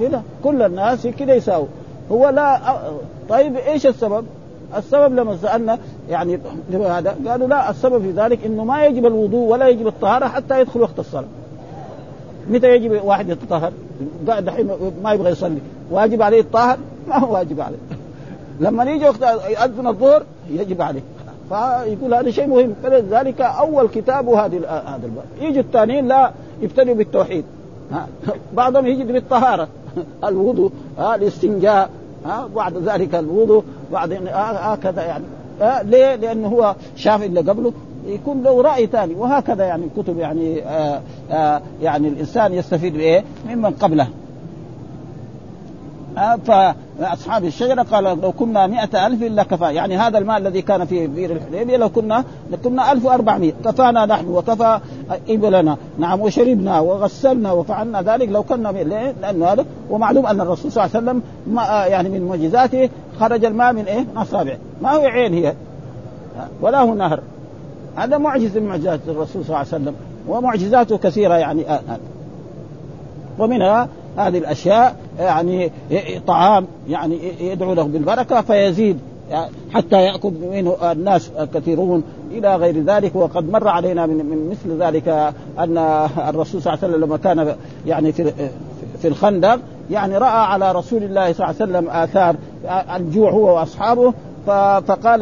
كده كل الناس كده يساووا. هو لا طيب إيش السبب؟ السبب لما سألنا يعني هذا قالوا لا السبب في ذلك إنه ما يجب الوضوء ولا يجب الطهارة حتى يدخل وقت الصلاة. متى يجب واحد يتطهر؟ دحين ما يبغى يصلي، واجب عليه الطاهر؟ ما هو واجب عليه. لما يجي وقت يأذن الظهر يجب عليه. فيقول هذا شيء مهم فلذلك أول كتاب هذه هذا الباب يجي الثانيين لا يبتدئوا بالتوحيد بعضهم يجي بالطهارة الوضوء الاستنجاء بعد ذلك الوضوء بعدين هكذا يعني. ليه؟ لأنه هو شاف اللي قبله. يكون له رأي ثاني وهكذا يعني الكتب يعني آآ آآ يعني الإنسان يستفيد بإيه؟ ممن قبله. فأصحاب الشجرة قال لو كنا مئة ألف إلا كفى يعني هذا الماء الذي كان في بئر الحديبية لو كنا كنا 1400 كفانا نحن وكفى إبلنا. نعم وشربنا وغسلنا وفعلنا ذلك لو كنا ليه؟ لأنه هذا ومعلوم أن الرسول صلى الله عليه وسلم ما يعني من معجزاته خرج الماء من إيه؟ من أصابعه. ما هو عين هي. ولا هو نهر. هذا معجز من معجزات الرسول صلى الله عليه وسلم. ومعجزاته كثيرة يعني. آه آه. ومنها هذه الأشياء يعني طعام يعني يدعو له بالبركة فيزيد حتى ياكل منه الناس كثيرون إلى غير ذلك. وقد مر علينا من, من مثل ذلك أن الرسول صلى الله عليه وسلم لما كان يعني في في الخندق يعني رأى على رسول الله صلى الله عليه وسلم آثار الجوع هو وأصحابه فقال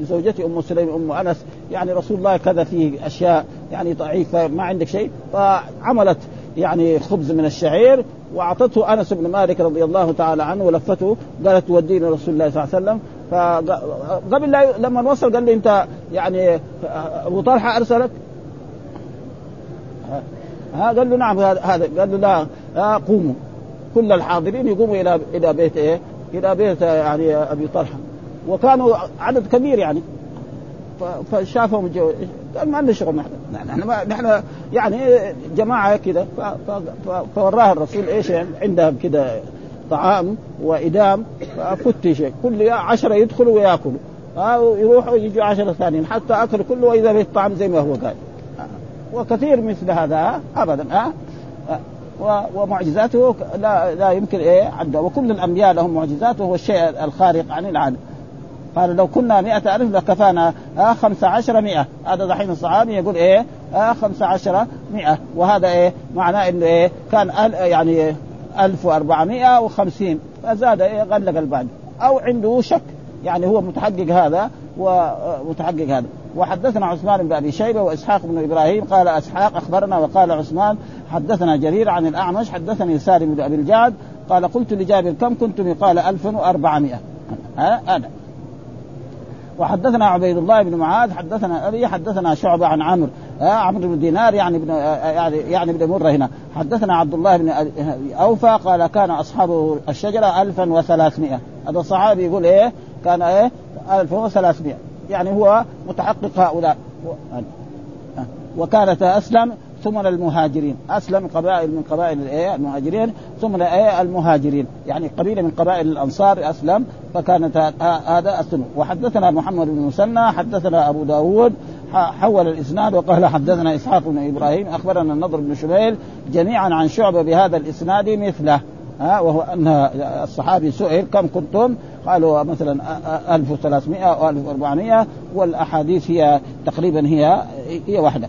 لزوجته أم سليم أم أنس يعني رسول الله كذا فيه أشياء يعني ضعيفة ما عندك شيء فعملت يعني خبز من الشعير وأعطته أنس بن مالك رضي الله تعالى عنه ولفته قالت توديه لرسول الله صلى الله عليه وسلم فقبل لما وصل قال له أنت يعني أبو طلحه أرسلك ها قال له نعم هذا قال له لا قوموا كل الحاضرين يقوموا إلى إلى بيت إيه؟ إلى بيت يعني أبي طلحة. وكانوا عدد كبير يعني. فشافهم قال ما عندنا شغل نحن. نحن نحن يعني جماعة كذا فوراها الرسول إيش يعني؟ عندهم كذا طعام وإدام. فتش كل عشرة يدخلوا ويأكلوا. يروحوا يجوا عشرة ثانيين. حتى أكلوا كله وإذا به الطعام زي ما هو قال. وكثير مثل هذا أبدا. ها؟ ومعجزاته لا لا يمكن إيه عنده وكل الأنبياء لهم معجزات وهو الشيء الخارق عن العاده قال لو كنا مئة ألف لكفانا. آه خمسة عشر مئة. هذا دحين الصحابي يقول إيه؟ آه خمسة عشر مئة. وهذا إيه؟ معناه إنه إيه؟ كان أل يعني ألف وأربعمائة وخمسين. فزاد إيه؟ غلق البعض. أو عنده شك. يعني هو متحقق هذا ومتحقق هذا. وحدثنا عثمان بن أبي شيبة وإسحاق بن إبراهيم. قال أسحاق أخبرنا وقال عثمان حدثنا جرير عن الأعمش حدثني سالم بن أبي الجعد قال قلت لجابر كم كنتم؟ قال 1400 هذا وحدثنا عبيد الله بن معاذ حدثنا أبي حدثنا شعبة عن عمرو آه عمرو بن دينار يعني ابن آه يعني يعني ابن مرة هنا. حدثنا عبد الله بن أوفى قال كان اصحاب الشجرة 1300 هذا الصحابي يقول إيه؟ كان إيه؟ 1300 يعني هو متحقق هؤلاء. وكانت أسلم ثم المهاجرين أسلم قبائل من قبائل المهاجرين ثم المهاجرين. يعني قبيلة من قبائل الأنصار أسلم فكانت هذا السنة وحدثنا محمد بن مسنى حدثنا أبو داود حول الإسناد وقال حدثنا إسحاق بن إبراهيم أخبرنا النضر بن شبيل جميعا عن شعبه بهذا الإسناد مثله. ها وهو أن الصحابي سئل كم كنتم؟ قالوا مثلا 1300 أو 1400 والأحاديث هي تقريبا هي هي واحدة.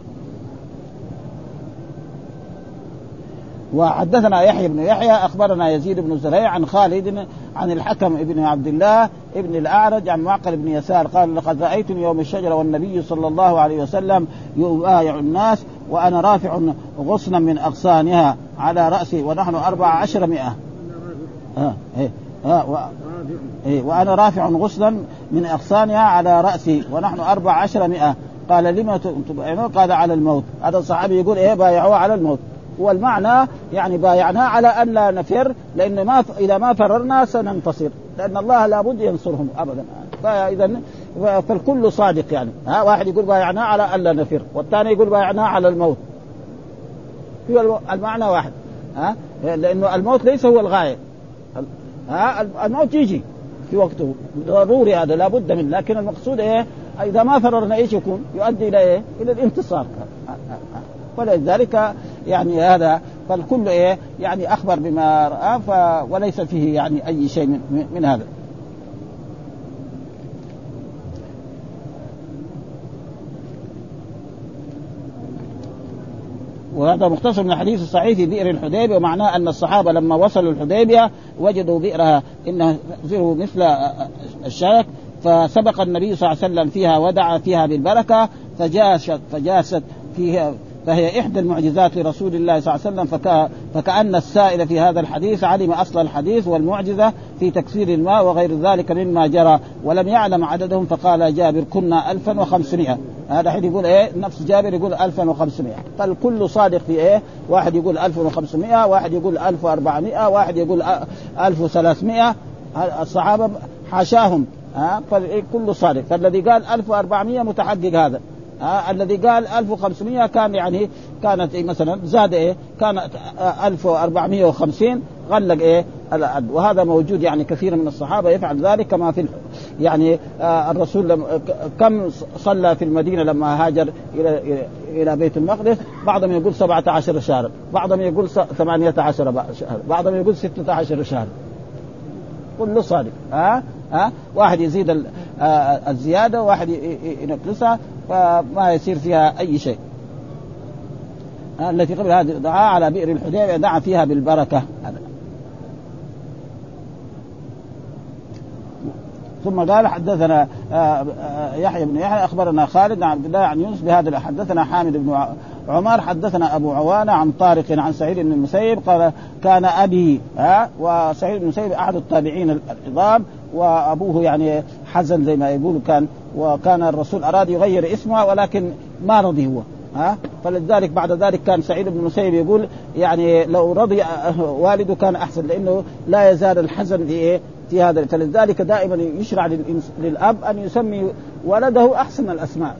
وحدثنا يحيى بن يحيى أخبرنا يزيد بن زريع عن خالد عن الحكم بن عبد الله ابن الأعرج عن معقل بن يسار قال لقد رايتني يوم الشجرة والنبي صلى الله عليه وسلم يبايع الناس وأنا رافع غصنا من أغصانها على رأسي ونحن أربع عشر مئة. آه إيه آه و... إيه وأنا رافع غصنا من أغصانها على رأسي ونحن أربع عشر مئة. قال لما تبايعون قال على الموت. هذا الصحابي يقول إيه بايعوه على الموت. والمعنى يعني بايعناه على أن لا نفر لأن ما إذا ما فررنا سننتصر لأن الله لابد ينصرهم ابدا. فاذا فالكل صادق يعني. ها واحد يقول بايعناه على أن لا نفر والثاني يقول بايعناه على الموت. هو المعنى واحد؟ ها لأنه الموت ليس هو الغاية. ها الموت يجي في وقته. ضروري هذا لابد منه. لكن المقصود إيه؟ إذا ما فررنا إيش يكون؟ يؤدي إلى إيه؟ إلى الانتصار. ولذلك يعني هذا فالكل إيه يعني أخبر بما رأى وليس فيه يعني أي شيء من, من هذا. وهذا مختصر من الحديث الصحيح في بئر الحديبية ومعناه أن الصحابة لما وصلوا الحديبية وجدوا بئرها إنها مثل الشرك فسبق النبي صلى الله عليه وسلم فيها ودعا فيها بالبركة فجاست فجاست فيها فهي إحدى المعجزات لرسول الله صلى الله عليه وسلم فك... فكأن السائل في هذا الحديث علم أصل الحديث والمعجزة في تكسير الماء وغير ذلك مما جرى ولم يعلم عددهم فقال جابر كنا 1500 هذا حين يقول إيه؟ نفس جابر يقول 1500 فالكل صادق في إيه؟ واحد يقول 1500 واحد يقول 1400 واحد يقول 1300 الصحابة حاشاهم ها؟ فالكل صادق. فالذي قال 1400 متحقق هذا. آه الذي قال 1500 كان يعني كانت إيه مثلا زاد إيه كانت 1450 غلق إيه العد وهذا موجود يعني كثير من الصحابة يفعل ذلك كما في يعني آه الرسول لم كم صلى في المدينة لما هاجر إلى إلى بيت المقدس؟ بعضهم يقول 17 شهرا بعضهم يقول 18 شهرا بعضهم يقول 16 شهرا كله صادق. ها؟ ها؟ واحد يزيد الزيادة وواحد ينقصها فما يصير فيها أي شيء. التي قبل هذه دعا على بئر الحديبية دعا فيها بالبركة. ثم قال حدثنا يحيى بن يحيى أخبرنا خالد عن عبد الله عن يونس بهذا حدثنا حامد بن عمر حدثنا أبو عوانة عن طارق عن سعيد بن المسيب قال كان أبي ها وسعيد بن المسيب أحد التابعين العظام وأبوه يعني حزن زي ما يقول كان وكان الرسول أراد يغير اسمه ولكن ما رضي هو ها. فلذلك بعد ذلك كان سعيد بن المسيب يقول يعني لو رضي والده كان أحسن لأنه لا يزال الحزن في هذا فلذلك دائما يشرع للأب أن يسمي ولده أحسن الأسماء.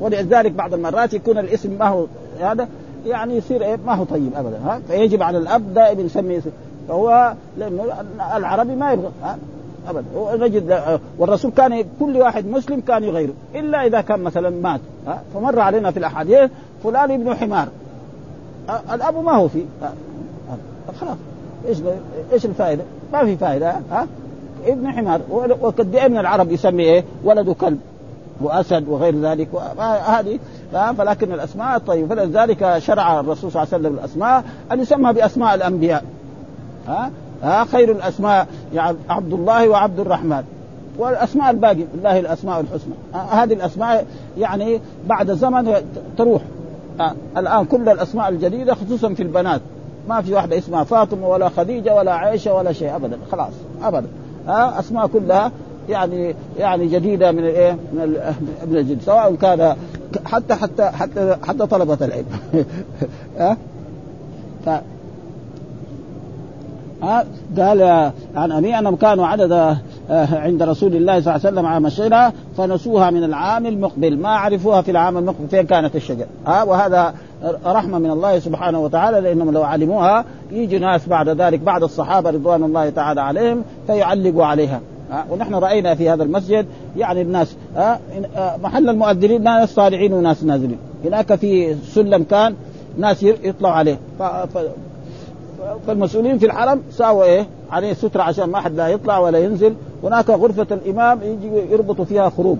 ولذلك بعض المرات يكون الاسم ما هو هذا يعني يصير إيه؟ ما هو طيب ابدا ها؟ فيجب على الأب دائما يسمي فهو لأنه العربي ما يبغى ابدا. نجد والرسول كان كل واحد مسلم كان يغيره إلا إذا كان مثلا مات ها؟ فمر علينا في الأحاديث فلان ابن حمار. الأب ما هو فيه خلاص. إيش إيش الفائدة؟ ما في فائدة ها؟ ابن حمار وقد من العرب يسمي إيه؟ ولده كلب وأسد وغير ذلك هذه فلكن الأسماء طيب فلذلك شرع الرسول صلى الله عليه وسلم الأسماء أن يسمى بأسماء الأنبياء ها؟ ها؟ خير الأسماء يعني عبد الله وعبد الرحمن. والأسماء الباقي لله الأسماء الحسنى. هذه الأسماء يعني بعد زمن تروح. الآن كل الأسماء الجديدة خصوصا في البنات. ما في واحدة اسمها فاطمة ولا خديجة ولا عائشة ولا شيء ابدا خلاص ابدا. ها أسماء كلها يعني يعني جديدة من الايه من من الجد سواء كان حتى حتى حتى حتى طلبة العلم. ها؟ ها؟ قال عن أبي أنهم كانوا عدد عند رسول الله صلى الله عليه وسلم عام الشجرة فنسوها من العام المقبل. ما عرفوها في العام المقبل فين كانت الشجرة؟ ها وهذا رحمة من الله سبحانه وتعالى لأنهم لو علموها يجي ناس بعد ذلك بعد الصحابة رضوان الله تعالى عليهم فيعلقوا عليها. ها ونحن رأينا في هذا المسجد يعني الناس ها محل المؤذنين ناس صالحين وناس نازلين. هناك في سلم كان ناس يطلعوا عليه. فالمسؤولين في الحرم ساووا إيه؟ عليه سترة عشان ما حد لا يطلع ولا ينزل. هناك غرفة الإمام يجي يربطوا فيها خروج.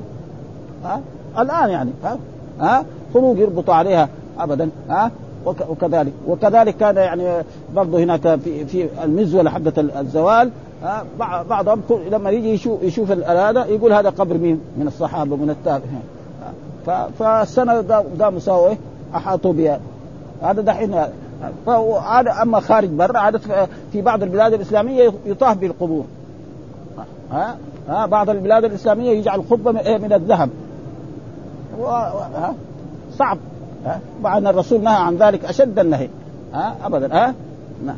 ها؟ الآن يعني ها؟ ها؟ خروج يربطوا عليها أبدا ها؟ وكذلك وكذلك كان يعني برضه هناك في في المزوله حقه الزوال بعضهم لما يجي يشوف يشوف هذا يقول هذا قبر مين؟ من الصحابة من التابعين. فالسنه قاموا سووا أحاطوا بها. هذا دحين فعاد أما خارج برا عادت في بعض البلاد الإسلامية يطاف بالقبور. ها؟ ها؟ بعض البلاد الإسلامية يجعل قبه من الذهب. ها؟ صعب. ها؟ مع أن الرسول نهى عن ذلك أشد النهي. ها؟ ابدا. ها؟ نعم.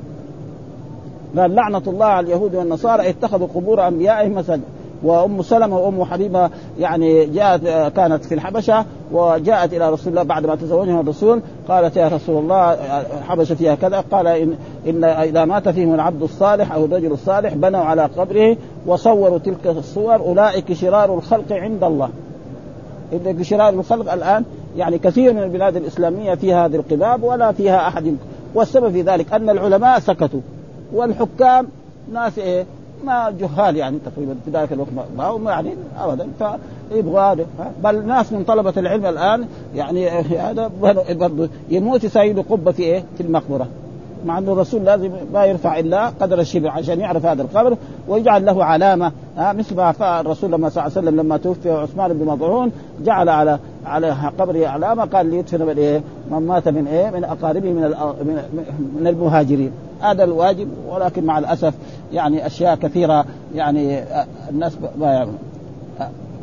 قال لعنة الله على اليهود والنصارى اتخذوا قبور أنبيائهم مساجد. وأم سلمة وأم حبيبة يعني جاءت كانت في الحبشة وجاءت إلى رسول الله بعد ما تزوجها الرسول قالت يا رسول الله الحبشه فيها كذا قال إن إن إذا مات فيهم العبد الصالح أو الرجل الصالح بنوا على قبره وصوروا تلك الصور أولئك شرار الخلق عند الله. إن شرار الخلق الآن يعني كثير من البلاد الإسلامية فيها هذه القباب ولا فيها أحد. والسبب في ذلك أن العلماء سكتوا والحكام ناس إيه؟ ما جهال يعني تقريبا في ذلك الوقت ما هم يعني ابدا هذا بل ناس من طلبة العلم الآن يعني هذا برضه يموت يسايد قبة في إيه؟ في المقبرة مع انه الرسول لازم ما يرفع إلا قدر الشبر عشان يعرف هذا القبر ويجعل له علامة ها مثل ما فعل الرسول لما صلى الله عليه وسلم لما توفي عثمان بن مظعون جعل على على قبره علامة قال ليدفن من إيه؟ من مات من إيه؟ من أقاربه من من المهاجرين هذا الواجب ولكن مع الأسف يعني أشياء كثيرة يعني الناس ما يعلمون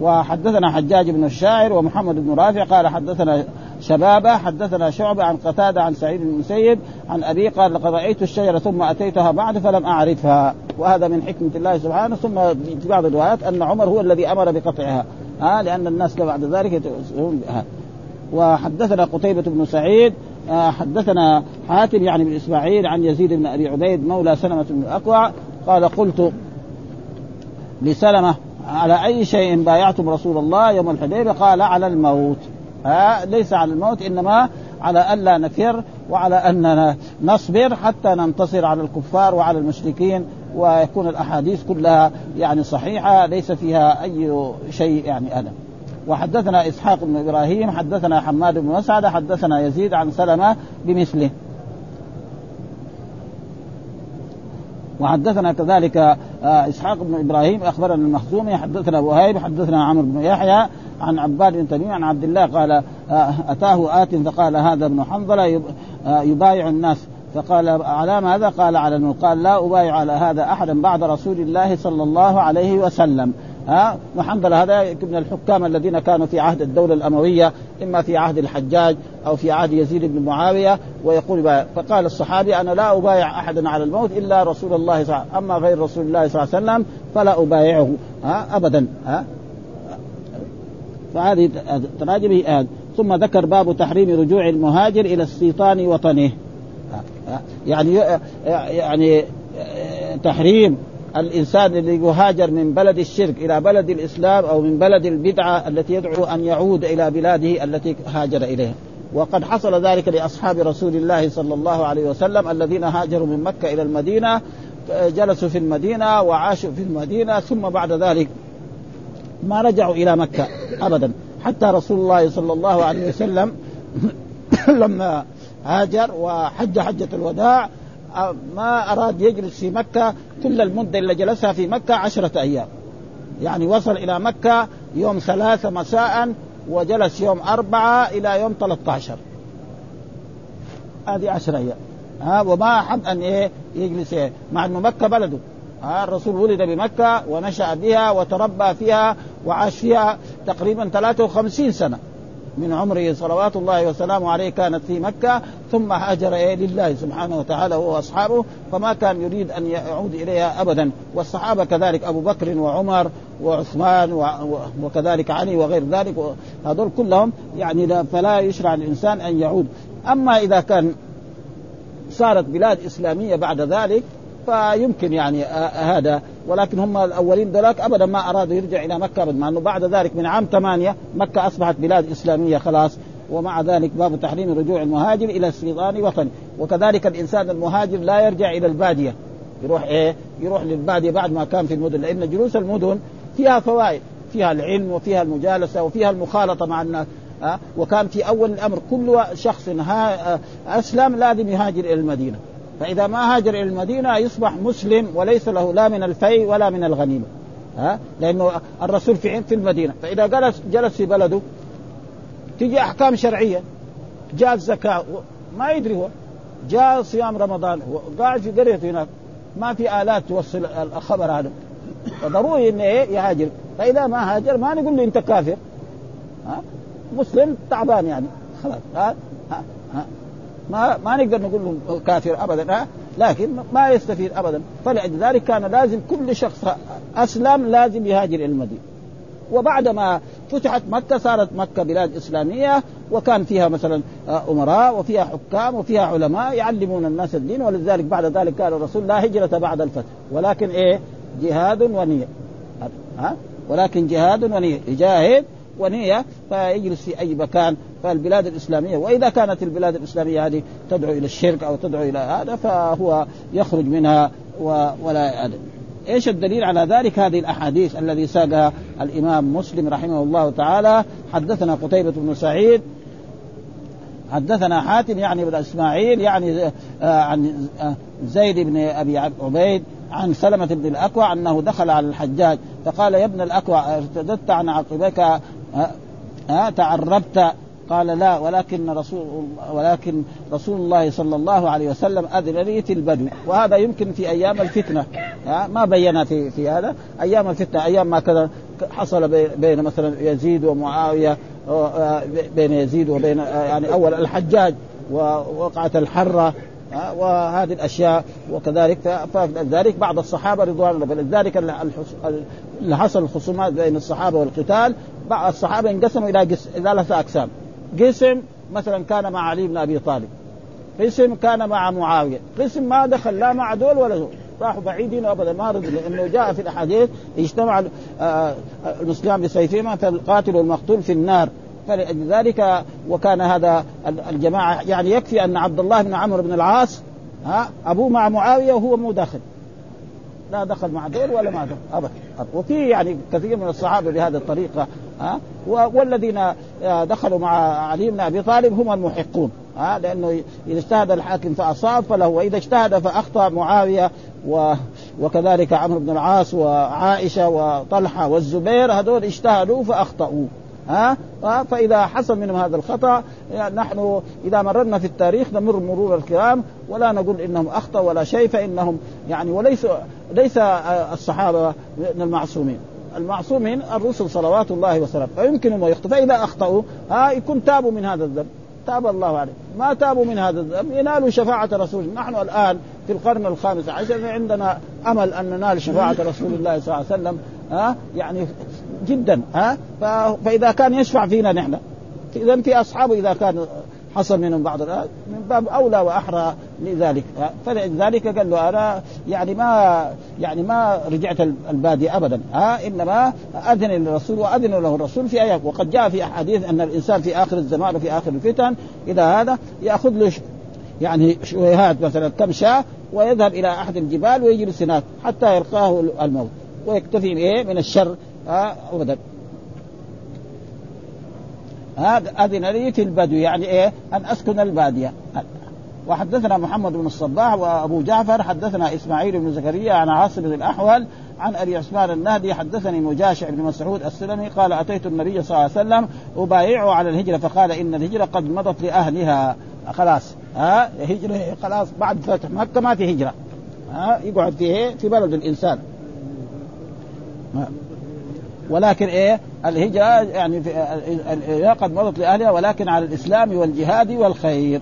وحدثنا حجاج بن الشاعر ومحمد بن رافع قال حدثنا شبابة حدثنا شعبة عن قتادة عن سعيد بن المسيب عن أبي قال لقد رأيت الشجرة ثم أتيتها بعد فلم أعرفها. وهذا من حكمة الله سبحانه. ثم في بعض الروايات أن عمر هو الذي أمر بقطعها. ها لأن الناس بعد ذلك وحدثنا قتيبة بن سعيد آه، حدثنا حاتم يعني بن إسماعيل عن يزيد بن أبي عبيد مولى سلمة بن الأقوع قال قلت لسلمة على أي شيء بايعتم رسول الله يوم الحديبيه قال على الموت. ها ليس على الموت إنما على الا نفر وعلى اننا نصبر حتى ننتصر على الكفار وعلى المشركين ويكون الأحاديث كلها يعني صحيحة ليس فيها أي شيء يعني ألم. وحدثنا إسحاق بن إبراهيم حدثنا حماد بن مسعد حدثنا يزيد عن سلمة بمثله. وحدثنا كذلك آه، إسحاق بن إبراهيم أخبرنا المخزومي حدثنا وهيب حدثنا عمرو بن يحيى عن عباد بن تميم عن عبد الله قال آه، أتاه آت فقال هذا ابن حنظلة آه، يبايع الناس. فقال على ماذا؟ قال على قال لا أبايع على هذا أحدا بعد رسول الله صلى الله عليه وسلم. ها؟ وحنظله هذا من الحكام الذين كانوا في عهد الدولة الأموية إما في عهد الحجاج أو في عهد يزيد بن معاوية ويقول بايع. فقال الصحابي أنا لا أبايع أحدا على الموت إلا رسول الله صلى الله عليه وسلم. أما غير رسول الله صلى الله عليه وسلم فلا أبايعه. ها؟ ابدا. ها؟ فهذه تراجم آه. ثم ذكر باب تحريم رجوع المهاجر إلى استيطان وطنه. يعني يعني تحريم الإنسان اللي يهاجر من بلد الشرك إلى بلد الإسلام أو من بلد البدعة التي يدعو أن يعود إلى بلاده التي هاجر إليها. وقد حصل ذلك لأصحاب رسول الله صلى الله عليه وسلم الذين هاجروا من مكة إلى المدينة جلسوا في المدينة وعاشوا في المدينة ثم بعد ذلك ما رجعوا إلى مكة ابدا. حتى رسول الله صلى الله عليه وسلم لما هاجر وحج حجة الوداع ما أراد يجلس في مكة كل المدة اللي جلسها في مكة عشرة أيام. يعني وصل إلى مكة يوم ثلاثة مساء وجلس يوم أربعة إلى يوم 13 هذه عشرة أيام. ها وما أحب أن إيه يجلس إيه. مع أنه مكة بلده. ها الرسول ولد بمكة ونشأ بها وتربى فيها وعاش فيها تقريبا 53 سنة. من عمره صلوات الله وسلامه عليه كانت في مكة ثم هاجر إيه لله سبحانه وتعالى هو وأصحابه فما كان يريد أن يعود إليها أبدا. والصحابة كذلك أبو بكر وعمر وعثمان وكذلك علي وغير ذلك هذول كلهم يعني فلا يشرع للإنسان أن يعود. أما إذا كان صارت بلاد إسلامية بعد ذلك فيمكن يعني هذا. ولكن هم الأولين ذلك أبدا ما أرادوا يرجع إلى مكة ابدا مع إنه بعد ذلك من عام ثمانية مكة أصبحت بلاد إسلامية خلاص. ومع ذلك باب تحريم رجوع المهاجر إلى استيطان وطنه وكذلك الإنسان المهاجر لا يرجع إلى البادية. يروح إيه؟ يروح للبادية بعد ما كان في المدن. لأن جلوس المدن فيها فوائد فيها العلم وفيها المجالسة وفيها المخالطة مع الناس ها وكان في أول الأمر كل شخص ها أسلم لازم يهاجر إلى المدينة. فإذا ما هاجر إلى المدينة يصبح مسلم وليس له لا من الفي ولا من الغنيمة. ها؟ لأنه الرسول في في المدينة. فإذا جلس جلس في بلده تيجي أحكام شرعية. جاء الزكاه ما يدري هو. جاء صيام رمضان. قاعد في قريته هناك. ما في آلات توصل الخبر هذا. فضروري إنه إيه؟ يهاجر. فإذا ما هاجر ما نقول له أنت كافر. ها؟ مسلم تعبان يعني. خلاص. ها؟ ها؟ ها؟ ما ما نقدر نقول له كافر ابدا ها لكن ما يستفيد ابدا. فلذلك كان لازم كل شخص أسلم لازم يهاجر إلى المدينة. وبعد ما فتحت مكة صارت مكة بلاد إسلامية وكان فيها مثلا أمراء وفيها حكام وفيها علماء يعلمون الناس الدين. ولذلك بعد ذلك قال الرسول لا هجرة بعد الفتح. ولكن إيه؟ جهاد ونية. ها؟ ولكن جهاد ونية. يجاهد ونية فيجلس في أي مكان فالبلاد الإسلامية وإذا كانت البلاد الإسلامية هذه تدعو إلى الشرك أو تدعو إلى هذا فهو يخرج منها ولا يأذن إيش الدليل على ذلك؟ هذه الأحاديث الذي ساقها الإمام مسلم رحمه الله تعالى. حدثنا قتيبة بن سعيد حدثنا حاتم يعني بن إسماعيل يعني آه عن آه زيد بن أبي عبيد عن سلمة بن الأكوع أنه دخل على الحجاج فقال يا ابن الأكوع ارتددت عن عقبك آه تعربت. قال لا ولكن رسول ولكن رسول الله صلى الله عليه وسلم أذن لي في البدو وهذا يمكن في أيام الفتنة. ما بينا في في هذا. أيام الفتنة أيام ما كذا حصل بين مثلا يزيد ومعاوية بين يزيد وبين يعني أول الحجاج ووقعت الحرة وهذه الأشياء وكذلك. فلذلك بعض الصحابة رضوان الله. فلذلك اللي حصل الخصومات بين الصحابة والقتال. بعض الصحابة انقسموا إلى ثلاثة أقسام. قسم مثلا كان مع علي بن أبي طالب. قسم كان مع معاوية. قسم ما دخل لا مع دول ولا دول. راحوا بعيدين ابدا ما رضوا لأنه جاء في الأحاديث اجتمع المسلمان بسيفهما فالقاتل والمقتول في النار. فلذلك وكان هذا الجماعة يعني يكفي أن عبد الله بن عمرو بن العاص ها أبوه مع معاوية وهو مو داخل. لا دخل مع دول ولا مع دول. ابدا. وفي يعني كثير من الصحابة بهذه الطريقة. ها؟ والذين دخلوا مع علي بن أبي طالب هم المحقون ها؟ لأنه إذا اجتهد الحاكم فأصاب فله وإذا اجتهد فأخطأ معاوية و وكذلك عمرو بن العاص وعائشة وطلحة والزبير هذول اجتهدوا فأخطأوا ها؟ فإذا حصل منهم هذا الخطأ يعني نحن إذا مررنا في التاريخ نمر مرور الكرام ولا نقول إنهم اخطاوا ولا شيء فإنهم يعني وليس ليس الصحابة من المعصومين. المعصومين الرسل صلوات الله وسلامه. فيمكن أن يخطئوا فإذا أخطأوا ها يكون تابوا من هذا الذنب. تاب الله عليه ما تابوا من هذا الذنب ينالوا شفاعة رسول نحن الآن في القرن الخامس عشر عندنا أمل أن ننال شفاعة رسول الله صلى الله عليه وسلم ها يعني جدا ها. فإذا كان يشفع فينا نحن. إذا في أصحابه إذا كان حصل منهم بعض من باب أولى وأحرى. لذلك. فلذلك قال له أنا يعني ما يعني ما رجعت البادي ابدا. ها إنما أذن للرسول وأذن له الرسول في أيام وقد جاء في احاديث أن الإنسان في آخر الزمان وفي آخر الفتن اذا هذا يأخذ له يعني شويهات مثلا كم شاة ويذهب إلى أحد الجبال ويجلس هناك حتى يلقاه الموت. ويكتفي بإيه؟ من الشر. ابدا. هذا أذن لي في البدو. يعني إيه؟ أن أسكن البادية. وحدثنا محمد بن الصباح وأبو جعفر حدثنا إسماعيل بن زكريا عن عاصم بن الأحول عن أبي عثمان النهدي حدثني مجاشع بن مسعود السلمي قال أتيت النبي صلى الله عليه وسلم أبايعه على الهجرة فقال إن الهجرة قد مضت لأهلها. خلاص ها هجرة خلاص بعد فتح مكة ما في هجرة. ها يقعد في في بلد الإنسان. ولكن إيه الهجرة يعني في قد مضت لأهلها ولكن على الإسلام والجهاد والخير.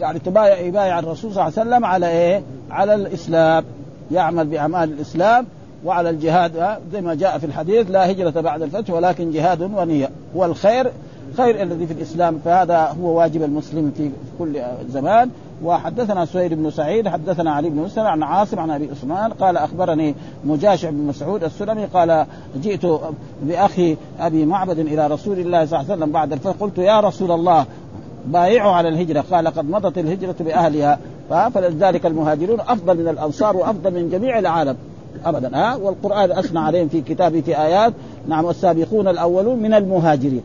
يعني تبايع يبايع الرسول صلى الله عليه وسلم على إيه؟ على الإسلام. يعمل بأعمال الإسلام وعلى الجهاد زي ما جاء في الحديث لا هجرة بعد الفتح ولكن جهاد ونية والخير خير الذي في الإسلام فهذا هو واجب المسلم في كل زمان. وحدثنا سهيل بن سعيد حدثنا علي بن مسلم عن عاصم عن أبي عثمان قال أخبرني مجاشع بن مسعود السلمي قال جئت بأخي أبي معبد إلى رسول الله صلى الله عليه وسلم بعد الفتح. قلت يا رسول الله بايعوا على الهجرة. قال قد مضت الهجرة بأهلها. فلذلك المهاجرون أفضل من الأنصار وأفضل من جميع العالم. ابدا ها؟ والقرآن أثنى عليهم في كتابه في آيات. نعم والسابقون الأولون من المهاجرين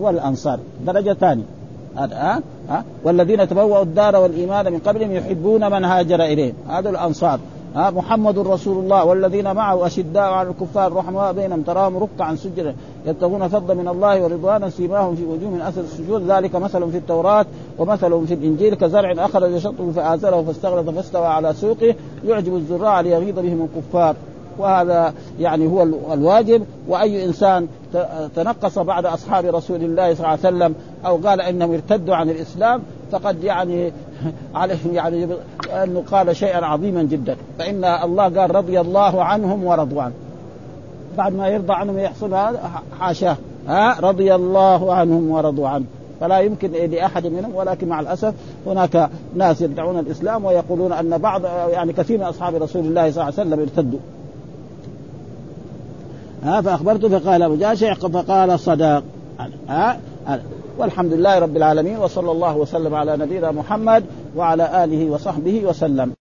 والأنصار. درجة ثانية. هذا ها؟ ها؟ والذين تبوأوا الدار والإيمان من قبلهم يحبون من هاجر إليهم. هذا الأنصار. ها محمد رسول الله والذين معه أشداء على الكفار رحماء بينهم تراهم ركعا سجدا يبتغون فضلا من الله ورضوانا سيماهم في وجوه من أثر السجود. ذلك مثل في التوراة ومثل في الإنجيل كزرع أخرج شطه فآزره فاستغلظ فاستوى على سوقه يعجب الزراع ليغيظ بهم الكفار. وهذا يعني هو الواجب. وأي إنسان تنقص بعد أصحاب رسول الله صلى الله عليه وسلم أو قال إنهم ارتدوا عن الإسلام فقد يعني عليه يعني انه قال شيئا عظيما جدا. فإن الله قال رضي الله عنهم ورضوا عنه بعد ما يرضى عنهم يحصل هذا حاشاه. ها؟ رضي الله عنهم ورضوا عنه فلا يمكن لأحد منهم ولكن مع الأسف هناك ناس يدعون الإسلام ويقولون أن بعض يعني كثير من أصحاب رسول الله صلى الله عليه وسلم ارتدوا. ها فأخبرته فقال أبو جاشع فقال صدق ها. والحمد لله رب العالمين وصلى الله وسلم على نبينا محمد وعلى آله وصحبه وسلم.